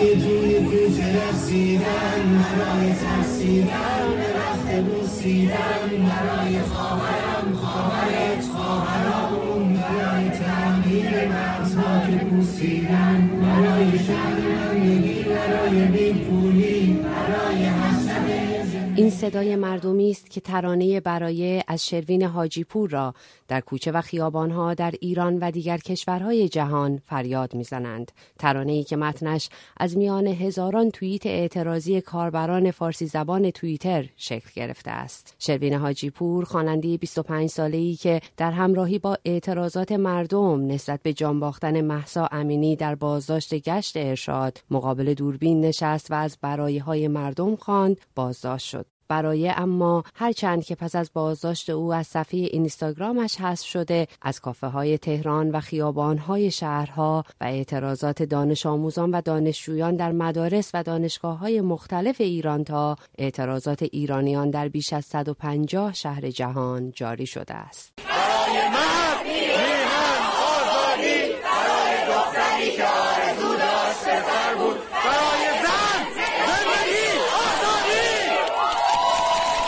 برای توی کوچه رسیدن برای ترسیدن به وقت بوسیدن برای خواهرم. خواهرت خواهرامون برای تغییر مرزها که بوسیدن برای شهرمندگی این صدای مردمی است که ترانه برای از شروین حاجیپور را در کوچه و خیابانها در ایران و دیگر کشورهای جهان فریاد می‌زنند. ترانه ای که متنش از میان هزاران توییت اعتراضی کاربران فارسی زبان توییتر شکل گرفته است. شروین حاجیپور خواننده 25 ساله ای که در همراهی با اعتراضات مردم نسبت به جان باختن محسا امینی در بازداشت گشت ارشاد مقابل دوربین نشست و از برای های مردم خواند بازداشت شد. برای اما هرچند که پس از بازداشت او از صفحه اینستاگرامش حذف شده از کافه های تهران و خیابان های شهرها و اعتراضات دانش آموزان و دانشجویان در مدارس و دانشگاه های مختلف ایران تا اعتراضات ایرانیان در بیش از 150 شهر جهان جاری شده است.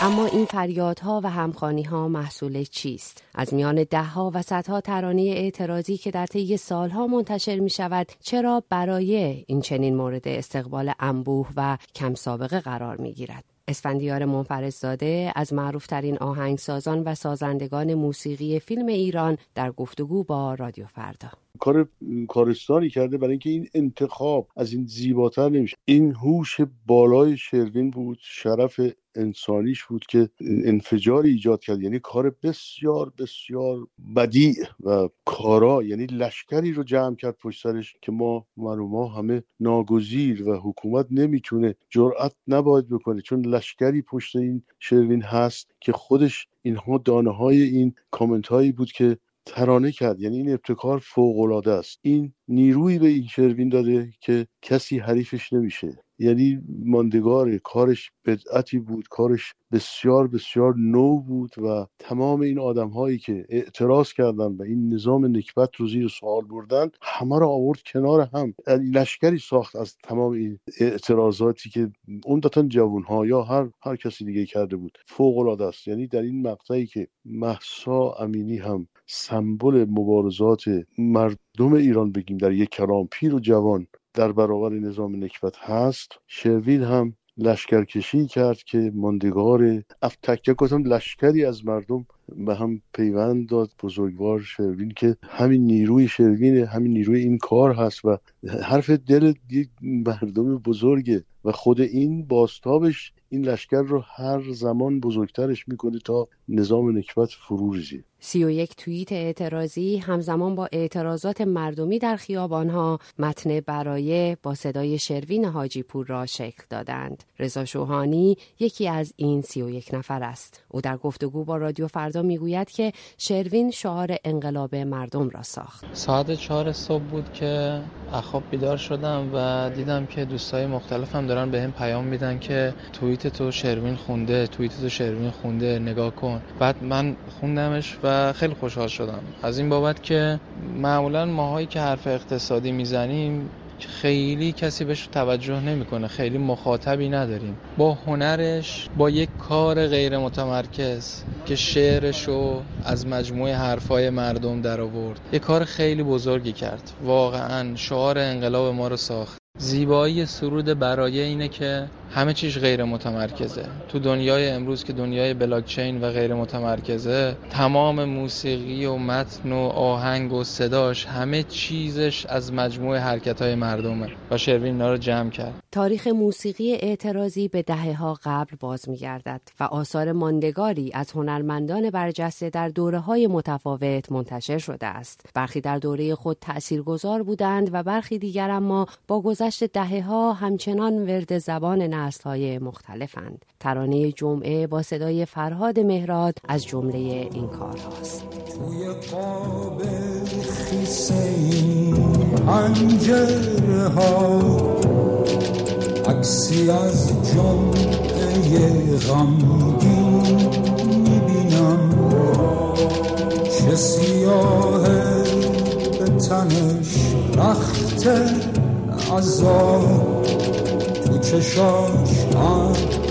اما این فریادها و همخانی ها محصول چیست؟ از میان دهها و صدها ترانه اعتراضی که در طی سالها منتشر می شود چرا برای این چنین مورد استقبال انبوه و کم سابقه قرار می گیرد؟ اسفندیار منفرزاده از معروفترین آهنگسازان و سازندگان موسیقی فیلم ایران در گفتگو با رادیو فردا کار کارستانی کرده برای اینکه این انتخاب از این زیباتر نمیشه این هوش بالای شروین بود شرف انسانیش بود که انفجاری ایجاد کرد. یعنی کار بسیار بسیار بدیع و کارا یعنی لشکری رو جمع کرد پشت سرش که ما ما همه ناگزیر و حکومت نمی‌تونه جرأت نباید بکنه. چون لشکری پشت این شروین هست که خودش اینها دانه های این کامنت هایی بود که ترانه کرد. یعنی این ابتکار فوق العاده است. این نیرویی به این شروین داده که کسی حریفش نمیشه. یعنی ماندگار کارش بدعتی بود کارش بسیار بسیار نو بود و تمام این آدم هایی که اعتراض کردن و این نظام نکبت رو زیر سوال بردن همه رو آورد کنار هم. لشکری ساخت از تمام این اعتراضاتی که اون داتن جوون ها یا هر هر کسی دیگه کرده بود. فوق العاده است. یعنی در این مقطعی که محسا امینی هم سمبل مبارزات مردم ایران بگیم در یک کلام پیر و جوان در برابر نظام نکبت هست. شروین هم لشکرکشی کرد که ماندگار افتکه گفتم لشکری از مردم به هم پیوند داد. بزرگوار شروین که همین نیروی شروین همین نیروی این کار هست و حرف دل یک مردم بزرگه و خود این باستابش این لشکر رو هر زمان بزرگترش می‌کنه تا نظام نکبت فرو ریزه سی و یک توییت اعتراضی همزمان با اعتراضات مردمی در خیابانها متن برای با صدای شروین حاجی پور را شکل دادند. رضا شوهانی یکی از این سی و یک نفر است. او در گفتگو با رادیو فردا می‌گوید که شروین شعار انقلاب مردم را ساخت. ساعت چهار صبح بود که اخواب بیدار شدم و دیدم که دوستای مختلفم دارن به هم پیام میدن که توییت تو شروین خونده توییت تو شروین خونده نگاه کن بعد من خوندمش و خیلی خوشحال شدم. از این بابت که معمولا ماهایی که حرف اقتصادی می‌زنیم خیلی کسی بهش توجه نمی‌کنه. خیلی مخاطبی نداریم. با هنرش با یک کار غیر متمرکز که شعرش رو از مجموعه حرفای مردم در آورد یک کار خیلی بزرگی کرد. واقعا شعار انقلاب ما رو ساخت. زیبایی سرود برای اینه که همه چیز غیر متمرکزه تو دنیای امروز که دنیای بلاکچین و غیر متمرکزه تمام موسیقی و متن و آهنگ و صداش همه چیزش از مجموع حرکت های مردمه و شروین رو جمع کرد. تاریخ موسیقی اعتراضی به دهه ها قبل باز میگردد و آثار ماندگاری از هنرمندان برجسته در دوره های متفاوت منتشر شده است. برخی در دوره خود تاثیرگذار بودند و برخی دیگر اما با گذشت دهه ها همچنان ورد زبان نسل های مختلفند. ترانه جمعه با صدای فرهاد مهراد از جمله این کار هاست. سیاه به تنش تو چشاش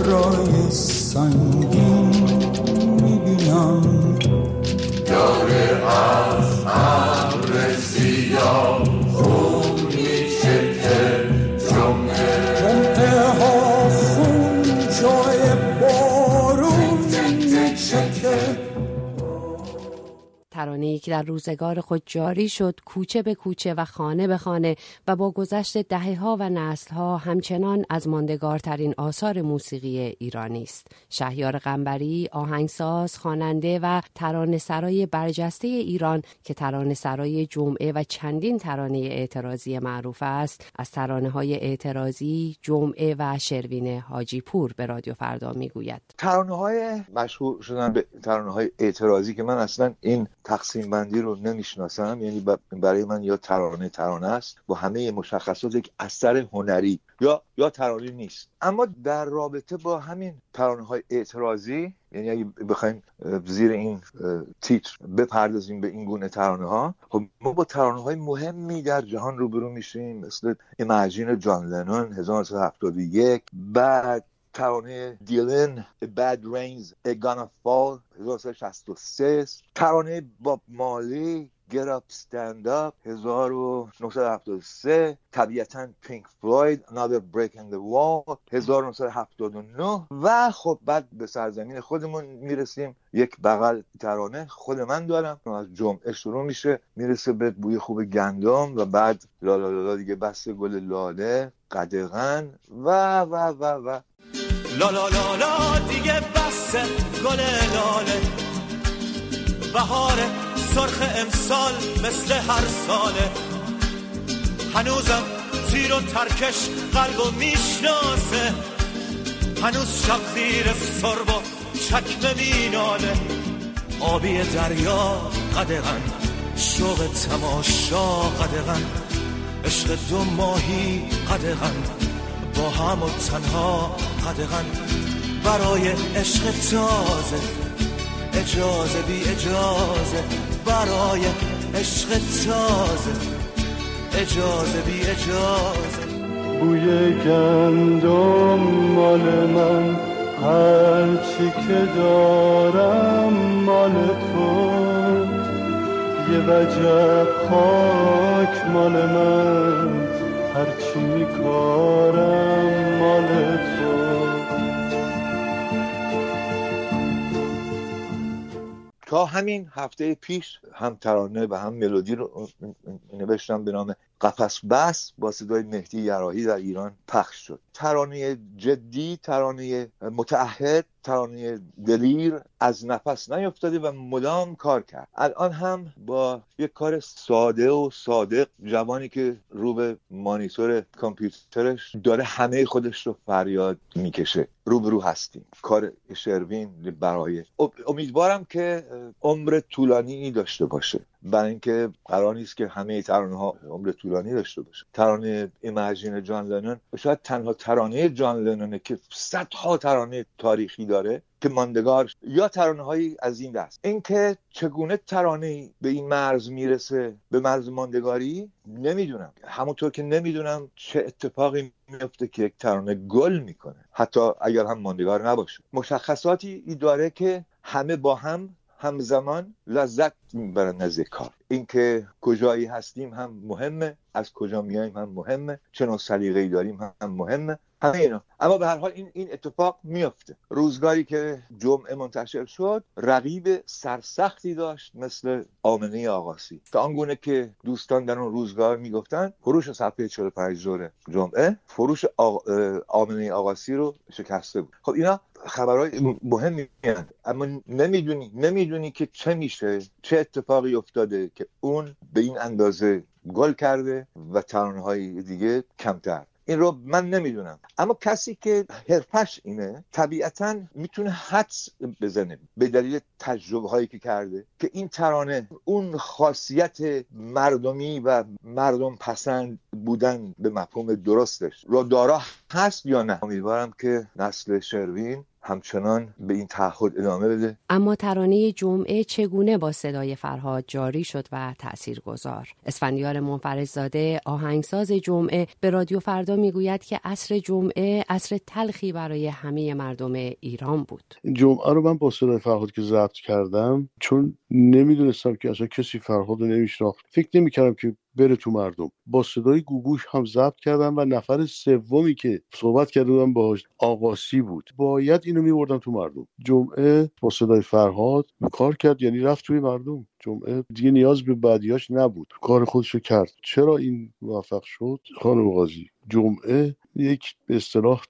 رای سنگین می‌بینم. داره از عبر سیاه خون میشه که جمعه. جمعه ها خون جای بارون میشه که ترانه که در روزگار خود جاری شد کوچه به کوچه و خانه به خانه و با گذشت دهه ها و نسل ها همچنان از ماندگارترین آثار موسیقی ایرانی است. شهیار قنبری آهنگساز خواننده و ترانه سرای برجسته ایران که ترانه سرای جمعه و چندین ترانه اعتراضی معروف است از ترانه های اعتراضی جمعه و شروین حاجی پور به رادیو فردا می‌گوید. ترانه های مشهور شدن به ترانه های اعتراضی که من اصلا این تقسیم بندی رو نمی‌شناسم. یعنی برای من یا ترانه ترانه است با همه مشخصات یک اثر هنری یا یا ترانه نیست. اما در رابطه با همین ترانه های اعتراضی یعنی اگه بخوایم زیر این تیتر بپردازیم به این گونه ترانه ها خب ما با ترانه های مهمی در جهان روبرو میشیم مثل ایمجین جان لنون 1971 بعد ترانه دیلن Bad Rains A Gonna Fall 1963 ترانه باب مالی Get Up Stand Up 1973 طبیعتا پینک فلوید Another Break in the Wall 1979 و خب بعد به سرزمین خودمون می‌رسیم. یک بغل ترانه خود من دارم. از جمعه شروع میشه. می‌رسه به بوی خوب گندم و بعد لالا لالا دیگه بس گل لاله قدغن و و و و. لا لا لا لا دیگه بس گل لاله. بهار سرخ امسال مثل هر ساله. هنوزم تیر و ترکش قلب و می‌شناسه. هنوز شب زیر سرب و چکمه میناله. آبی دریا قدغن شوق تماشا قدغن. عشق دو ماهی قدغن با هم و تنها قدغن برای عشق تازه اجازه بی اجازه. برای عشق تازه اجازه بی اجازه. بوی گندم مال من هرچی که دارم مال تو. یه وجب خاک مال من هرچی میکارم مال تو تا همین هفته پیش هم ترانه و هم ملودی رو نوشتم به نام قفس بس با صدای مهدی یراهی در ایران پخش شد. ترانه جدی ترانه متعهد ترانه دلیر از نفس نیفتاده و مدام کار کرد. الان هم با یک کار ساده و صادق جوانی که رو به مانیتور کامپیوترش داره همه خودش رو فریاد می‌کشه. روبرو هستیم. کار شروین برای. امیدوارم که عمر طولانی داشته باشه. برای اینکه قرار نیست که همه ترانه ها عمر طولانی داشته باشه. ترانه ایمجین جان لنون شاید تنها ترانه جان لنونه که صدها ترانه تاریخی داره که ماندگار یا ترانه هایی از این دست. اینکه چگونه ترانه به این مرز می‌رسه به مرز ماندگاری نمی‌دونم. همونطور که نمی‌دونم چه اتفاقی میفته که یک ترانه گل می‌کنه. حتی اگر هم ماندگار نباشه. مشخصاتی داره که همه با هم همزمان لذت می‌برن از کار. اینکه کجایی هستیم هم مهمه از کجا میایم هم مهمه نوع سلیقه‌ای داریم هم مهمه. همه اینا. اما به هر حال این این اتفاق میفته روزگاری که جمعه منتشر شد رقیب سرسختی داشت مثل آمنه آقاسی. تا آنگونه که دوستان در اون روزگار می‌گفتن فروش صفحه 45 زوره جمعه فروش آق... آمنه آقاسی رو شکسته بود. خب اینا خبرهای مهمی اما نمی‌دونی نمی‌دونی که چه میشه چه اتفاقی افتاده که اون به این اندازه گل کرده و ترانه های دیگه کمتر. این رو من نمی‌دونم. اما کسی که حرفش اینه طبیعتا می‌تونه حدس بزنه به دلیل تجربه هایی که کرده که این ترانه اون خاصیت مردمی و مردم پسند بودن به مفهوم درستش. رو دارا هست یا نه؟ امیدوارم که نسل شروین همچنان به این تعهد ادامه بده. اما ترانه جمعه چگونه با صدای فرهاد جاری شد و تأثیر گذار اسفندیار منفرزاده آهنگساز جمعه به رادیو فردا می‌گوید که عصر جمعه عصر تلخی برای همه مردم ایران بود. جمعه رو من با صدای فرهاد که ضبط کردم چون نمی‌دونستم که اصلا کسی فرهاد رو نمیشناخت. فکر نمی‌کردم که بره تو مردم. با صدای گوگوش هم ضبط کردم و نفر سومی که صحبت کرده بودم باهاش آقاسی بود. باید اینو میبردم تو مردم. جمعه با صدای فرهاد کار کرد یعنی رفت توی مردم. جمعه دیگه نیاز به بعدیاش نبود. کار خودشو کرد. چرا این موفق شد؟ خانم قاضی جمعه یک به اصطلاح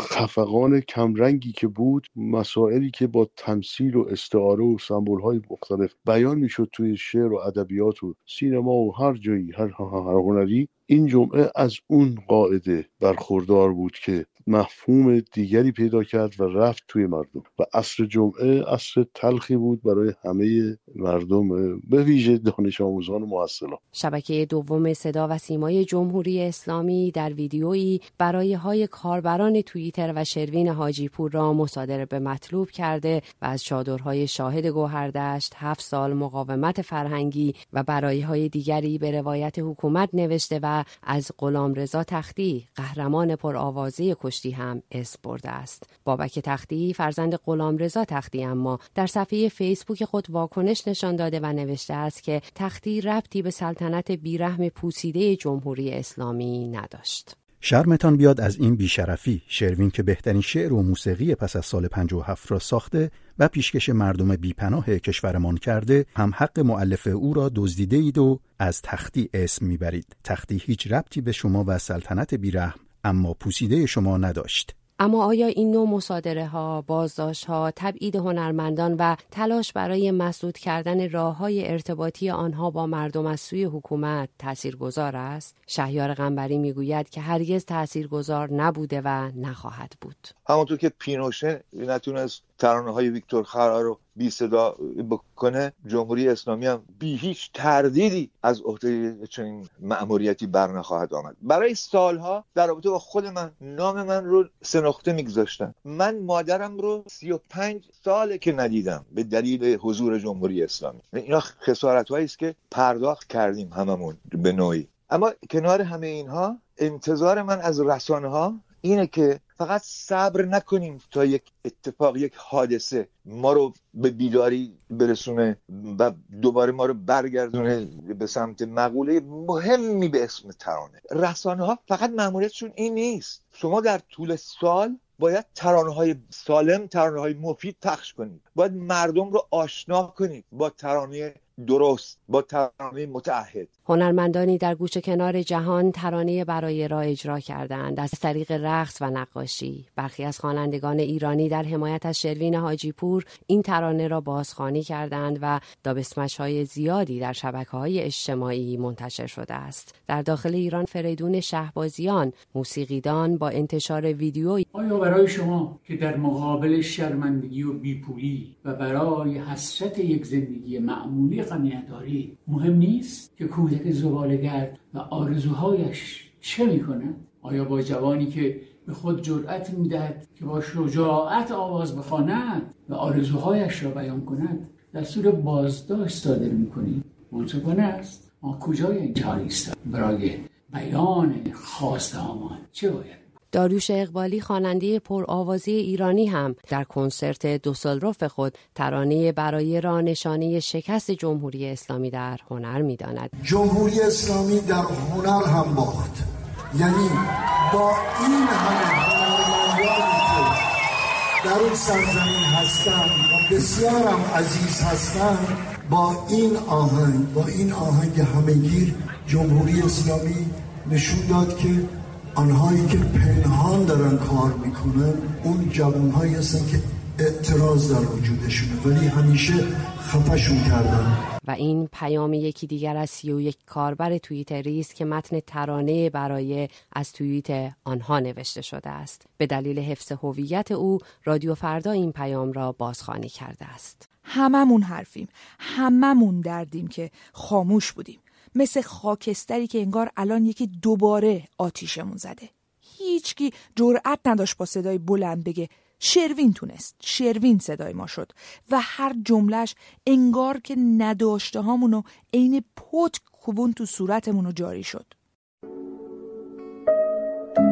خفقان کمرنگی که بود مسائلی که با تمثیل و استعاره و سمبول های مختلف بیان می‌شد توی شعر و ادبیات و سینما و هر جایی هر, هر هنری. این جمعه از اون قاعده برخوردار بود که مفهوم دیگری پیدا کرد و رفت توی مردم. و عصر جمعه عصر تلخی بود برای همه مردم به ویژه دانش آموزان و شبکه دوم صدا و سیمای جمهوری اسلامی در ویدیویی برای های کاربران توییتر و شروین حاجی پور را مصادره به مطلوب کرده و از چادرهای شاهد گوهردشت هفت سال مقاومت فرهنگی و برای های دیگری به روایت حکومت نوشته و از غلام رضا تختی قهرمان پرآوازه کشتی هم اسم برده است. بابک تختی فرزند غلام رضا تختی اما در صفحه فیسبوک خود واکنش نشان داده و نوشته است که تختی ربطی به سلطنت بیرحم پوسیده جمهوری اسلامی نداشت. شرمتان بیاد از این بیشرفی. شروین که بهترین شعر و موسیقی پس از سال 57 را ساخته و پیشکش مردم بیپناه کشورمان کرده هم حق معلف او را دزدیده اید و از تختی اسم می‌برید. تختی هیچ ربطی به شما و سلطنت بیرحم اما پوسیده شما نداشت اما آیا این نوع مصادره ها، بازداشت ها، تبعید هنرمندان و تلاش برای مسدود کردن راه های ارتباطی آنها با مردم از سوی حکومت تاثیرگذار است؟ شهیار غنبری می‌گوید که هرگز تاثیرگذار نبوده و نخواهد بود. همونطور که پینوشه نتونست ترانه های ویکتور خرا رو بی صدا بکنه جمهوری اسلامی هم بی هیچ تردیدی از عهده چنین مأموریتی برنخواهد آمد. برای سالها در رابطه با خود من نام من رو سه نقطه میگذاشتن. من مادرم رو سی و پنج ساله که ندیدم به دلیل حضور جمهوری اسلامی. اینا خسارت است که پرداخت کردیم هممون به نوعی. اما کنار همه اینها انتظار من از رسانه ها اینه که فقط صبر نکنیم تا یک اتفاق یک حادثه ما رو به بیداری برسونه و دوباره ما رو برگردونه به سمت مقوله مهمی به اسم ترانه. رسانه ها فقط معمولیتشون این نیست. شما در طول سال باید ترانه های سالم ترانه های مفید پخش کنید. باید مردم رو آشنا کنید با ترانه درست با ترانه متعهد. هنرمندانی در گوشه کنار جهان ترانه برای را اجرا کردند از طریق رقص و نقاشی. برخی از خوانندگان ایرانی در حمایت از شروین حاجی پور این ترانه را بازخوانی کردند و دابسمش های زیادی در شبکه های اجتماعی منتشر شده است. در داخل ایران فریدون شهبازیان موسیقیدان با انتشار ویدیو آیا برای شما که در مقابل شرمندگی و بیپولی و برای حسرت یک زندگی معمولی قنیت دارید مهم نیست که کودک زبالگرد و آرزوهایش چه می‌کنه؟ آیا با جوانی که به خود جرأت می‌دهد که با شجاعت آواز بخواند و آرزوهایش را بیان کند دستور بازداشت صادر می‌کنید منصفانه است. ما کجای این کاری برای بیان خواست آمان چه باید؟ داروش اقبالی خواننده پرآوازی ایرانی هم در کنسرت دوسلروف خود ترانه برای را نشانه شکست جمهوری اسلامی در هنر می‌داند. جمهوری اسلامی در هنر هم باخت. یعنی با این همه در اون سرزمین هستند و بسیارم عزیز هستند با این آهنگ با این آهنگ همگیر جمهوری اسلامی نشون داد که آنهایی که پنهان دارن کار می‌کنن اون جوانهایی هستن که اعتراض در وجودشونه. ولی همیشه خفشون کردن. و این پیام یکی دیگر از سی و یک کاربر توییتری است که متن ترانه برای از توییت آنها نوشته شده است. به دلیل حفظ هویت او رادیو فردا این پیام را بازخوانی کرده است. هممون حرفیم. هممون دردیم که خاموش بودیم. مثل خاکستری که انگار الان یکی دوباره آتیشمون زده. هیچکی جرأت نداشت با صدای بلند بگه شروین تونست شروین صدای ما شد. و هر جملهش انگار که نداشته هامونو عین پت کوبون تو صورتمونو جاری شد.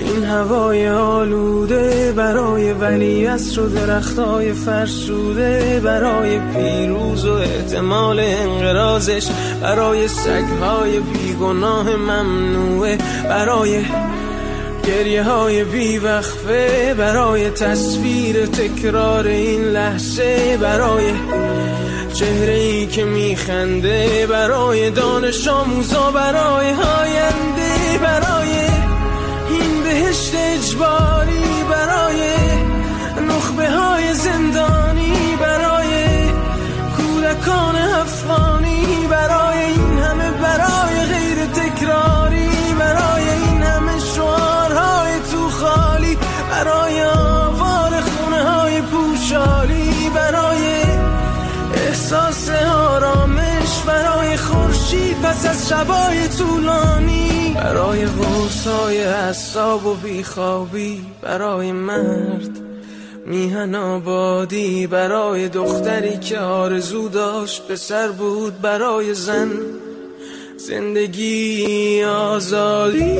این هوای آلوده برای ولی و درختای فرسوده برای پیروز و احتمال انقرازش برای سگهای بیگناه ممنوعه برای گریه های بیوقفه برای تصویر تکرار این لحظه برای چهره ای که میخنده برای دانش آموزا برای هاینده برای بهشت اجباری برای نخبه های زندانی برای کودکان افغانی برای این همه برای غیر تکراری برای این همه شعارهای تو خالی برای آوار خونه های پوشالی برای احساس آرامش برای خورشید پس از شبای طولانی. برای غوصای حساب و بیخوابی برای مرد میهن آبادی برای دختری که آرزو داشت به سر بود برای زن زندگی آزادی.